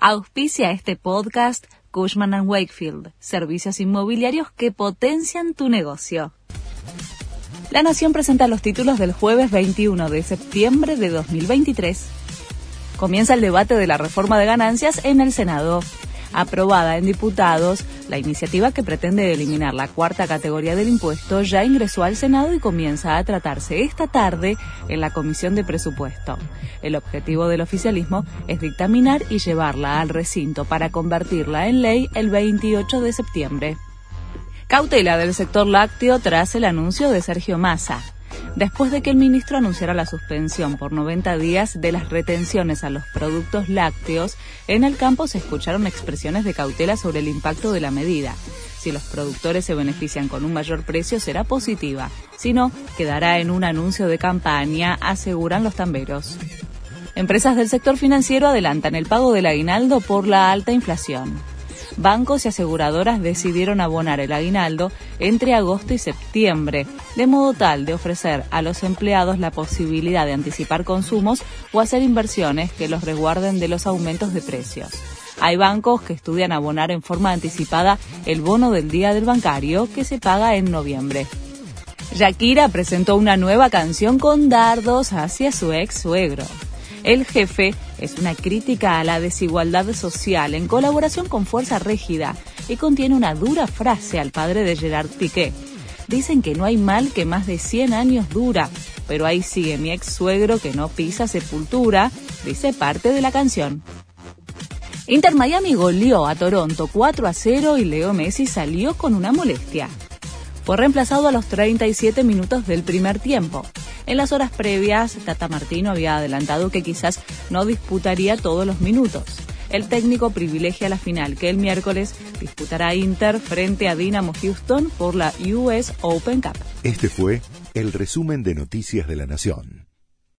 Auspicia este podcast Cushman ⁇ Wakefield, servicios inmobiliarios que potencian tu negocio. La Nación presenta los títulos del jueves 21 de septiembre de 2023. Comienza el debate de la reforma de ganancias en el Senado aprobada en diputados, la iniciativa que pretende eliminar la cuarta categoría del impuesto ya ingresó al Senado y comienza a tratarse esta tarde en la Comisión de Presupuesto. El objetivo del oficialismo es dictaminar y llevarla al recinto para convertirla en ley el 28 de septiembre. Cautela del sector lácteo tras el anuncio de Sergio Massa después de que el ministro anunciara la suspensión por 90 días de las retenciones a los productos lácteos, en el campo se escucharon expresiones de cautela sobre el impacto de la medida. Si los productores se benefician con un mayor precio será positiva, si no, quedará en un anuncio de campaña, aseguran los tamberos. Empresas del sector financiero adelantan el pago del aguinaldo por la alta inflación bancos y aseguradoras decidieron abonar el aguinaldo entre agosto y septiembre, de modo tal de ofrecer a los empleados la posibilidad de anticipar consumos o hacer inversiones que los resguarden de los aumentos de precios. Hay bancos que estudian abonar en forma anticipada el bono del día del bancario que se paga en noviembre. Shakira presentó una nueva canción con dardos hacia su ex suegro. El jefe es una crítica a la desigualdad social en colaboración con Fuerza Régida y contiene una dura frase al padre de Gerard Piqué. Dicen que no hay mal que más de 100 años dura, pero ahí sigue mi ex suegro que no pisa sepultura, dice parte de la canción. Inter Miami goleó a Toronto 4 a 0 y Leo Messi salió con una molestia. Fue reemplazado a los 37 minutos del primer tiempo. En las horas previas, Tata Martino había adelantado que quizás no disputaría todos los minutos. El técnico privilegia la final que el miércoles disputará Inter frente a Dinamo Houston por la US Open Cup. Este fue el resumen de Noticias de la Nación.